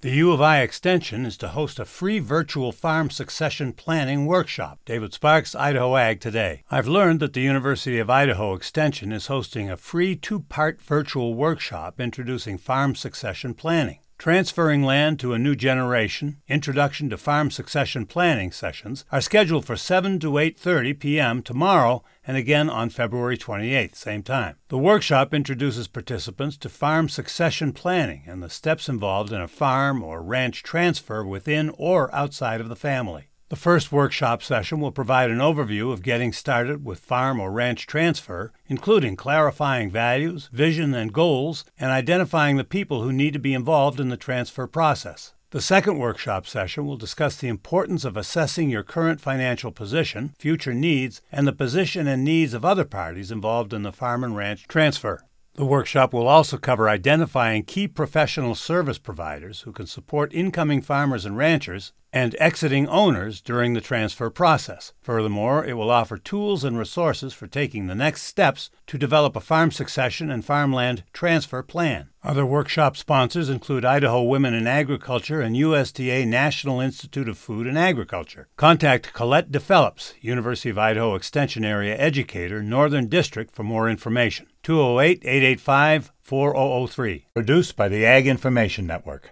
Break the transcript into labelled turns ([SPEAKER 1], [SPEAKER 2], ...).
[SPEAKER 1] The U of I Extension is to host a free virtual farm succession planning workshop. David Sparks, Idaho Ag Today. I've learned that the University of Idaho Extension is hosting a free two part virtual workshop introducing farm succession planning. Transferring land to a new generation, Introduction to Farm Succession Planning sessions are scheduled for 7 to 8:30 p.m. tomorrow and again on February 28th, same time. The workshop introduces participants to farm succession planning and the steps involved in a farm or ranch transfer within or outside of the family. The first workshop session will provide an overview of getting started with farm or ranch transfer, including clarifying values, vision, and goals, and identifying the people who need to be involved in the transfer process. The second workshop session will discuss the importance of assessing your current financial position, future needs, and the position and needs of other parties involved in the farm and ranch transfer. The workshop will also cover identifying key professional service providers who can support incoming farmers and ranchers and exiting owners during the transfer process. Furthermore, it will offer tools and resources for taking the next steps to develop a farm succession and farmland transfer plan. Other workshop sponsors include Idaho Women in Agriculture and USDA National Institute of Food and Agriculture. Contact Colette DePhelps, University of Idaho Extension Area Educator, Northern District for more information. 208 885 4003. Produced by the Ag Information Network.